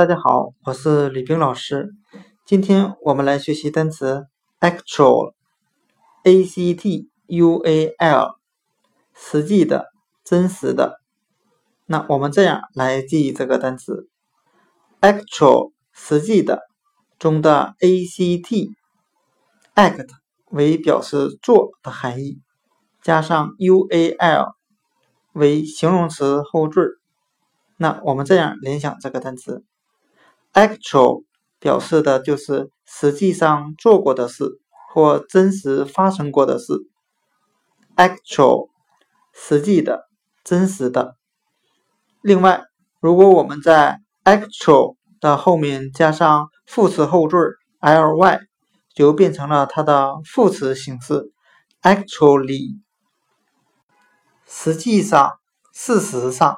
大家好，我是李冰老师。今天我们来学习单词 actual，a c t u a l，实际的、真实的。那我们这样来记忆这个单词：actual，实际的中的 a c t，act 为表示做的含义，加上 u a l 为形容词后缀。那我们这样联想这个单词。Actual 表示的就是实际上做过的事或真实发生过的事。Actual 实际的、真实的。另外，如果我们在 actual 的后面加上副词后缀 ly，就变成了它的副词形式 actually。实际上，事实上。